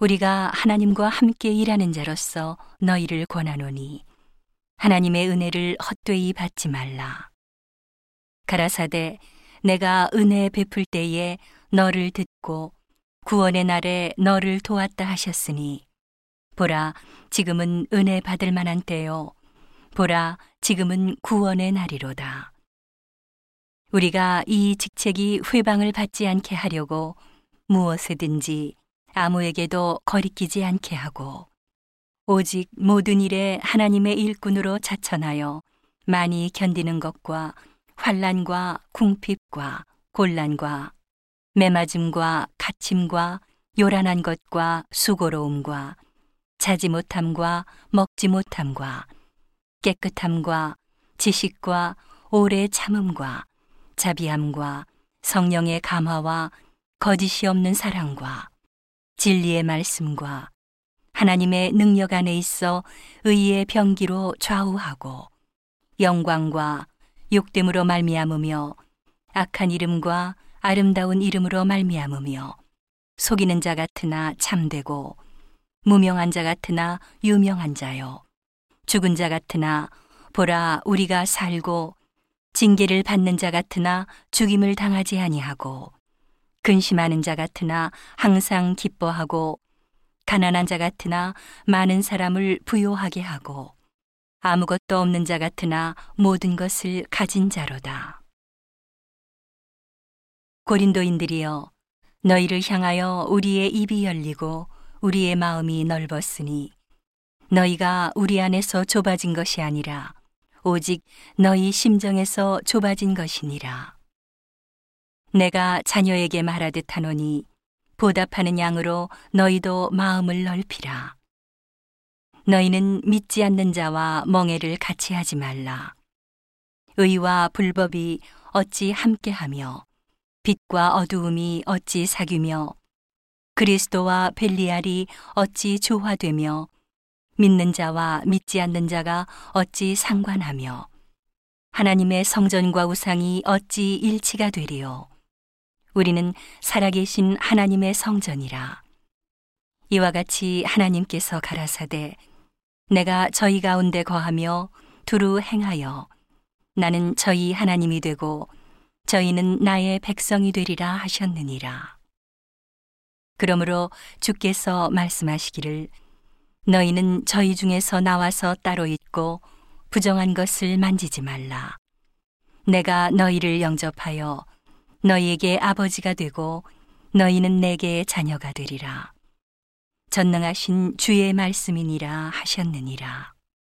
우리가 하나님과 함께 일하는 자로서 너희를 권하노니 하나님의 은혜를 헛되이 받지 말라. 가라사대 내가 은혜 베풀 때에 너를 듣고 구원의 날에 너를 도왔다 하셨으니 보라 지금은 은혜 받을 만한 때요 보라 지금은 구원의 날이로다. 우리가 이 직책이 회방을 받지 않게 하려고 무엇이든지 아무에게도 거리끼지 않게 하고 오직 모든 일에 하나님의 일꾼으로 자천하여 많이 견디는 것과 환란과 궁핍과 곤란과 매맞음과 갇힘과 요란한 것과 수고로움과 자지 못함과 먹지 못함과 깨끗함과 지식과 오래 참음과 자비함과 성령의 감화와 거짓이 없는 사랑과 진리의 말씀과 하나님의 능력 안에 있어 의의 병기로 좌우하고 영광과 욕됨으로 말미암으며 악한 이름과 아름다운 이름으로 말미암으며 속이는 자 같으나 참되고 무명한 자 같으나 유명한 자요. 죽은 자 같으나 보라 우리가 살고 징계를 받는 자 같으나 죽임을 당하지 아니하고 근심하는 자 같으나 항상 기뻐하고 가난한 자 같으나 많은 사람을 부요하게 하고 아무것도 없는 자 같으나 모든 것을 가진 자로다. 고린도인들이여 너희를 향하여 우리의 입이 열리고 우리의 마음이 넓었으니 너희가 우리 안에서 좁아진 것이 아니라 오직 너희 심정에서 좁아진 것이니라. 내가 자녀에게 말하듯 하노니 보답하는 양으로 너희도 마음을 넓히라. 너희는 믿지 않는 자와 멍해를 같이 하지 말라. 의와 불법이 어찌 함께하며 빛과 어두움이 어찌 사귀며 그리스도와 벨리알이 어찌 조화되며 믿는 자와 믿지 않는 자가 어찌 상관하며 하나님의 성전과 우상이 어찌 일치가 되리요 우리는 살아계신 하나님의 성전이라 이와 같이 하나님께서 가라사대 내가 저희 가운데 거하며 두루 행하여 나는 저희 하나님이 되고 저희는 나의 백성이 되리라 하셨느니라. 그러므로 주께서 말씀하시기를 너희는 저희 중에서 나와서 따로 있고 부정한 것을 만지지 말라. 내가 너희를 영접하여 너희에게 아버지가 되고 너희는 내게 자녀가 되리라. 전능하신 주의 말씀이니라 하셨느니라.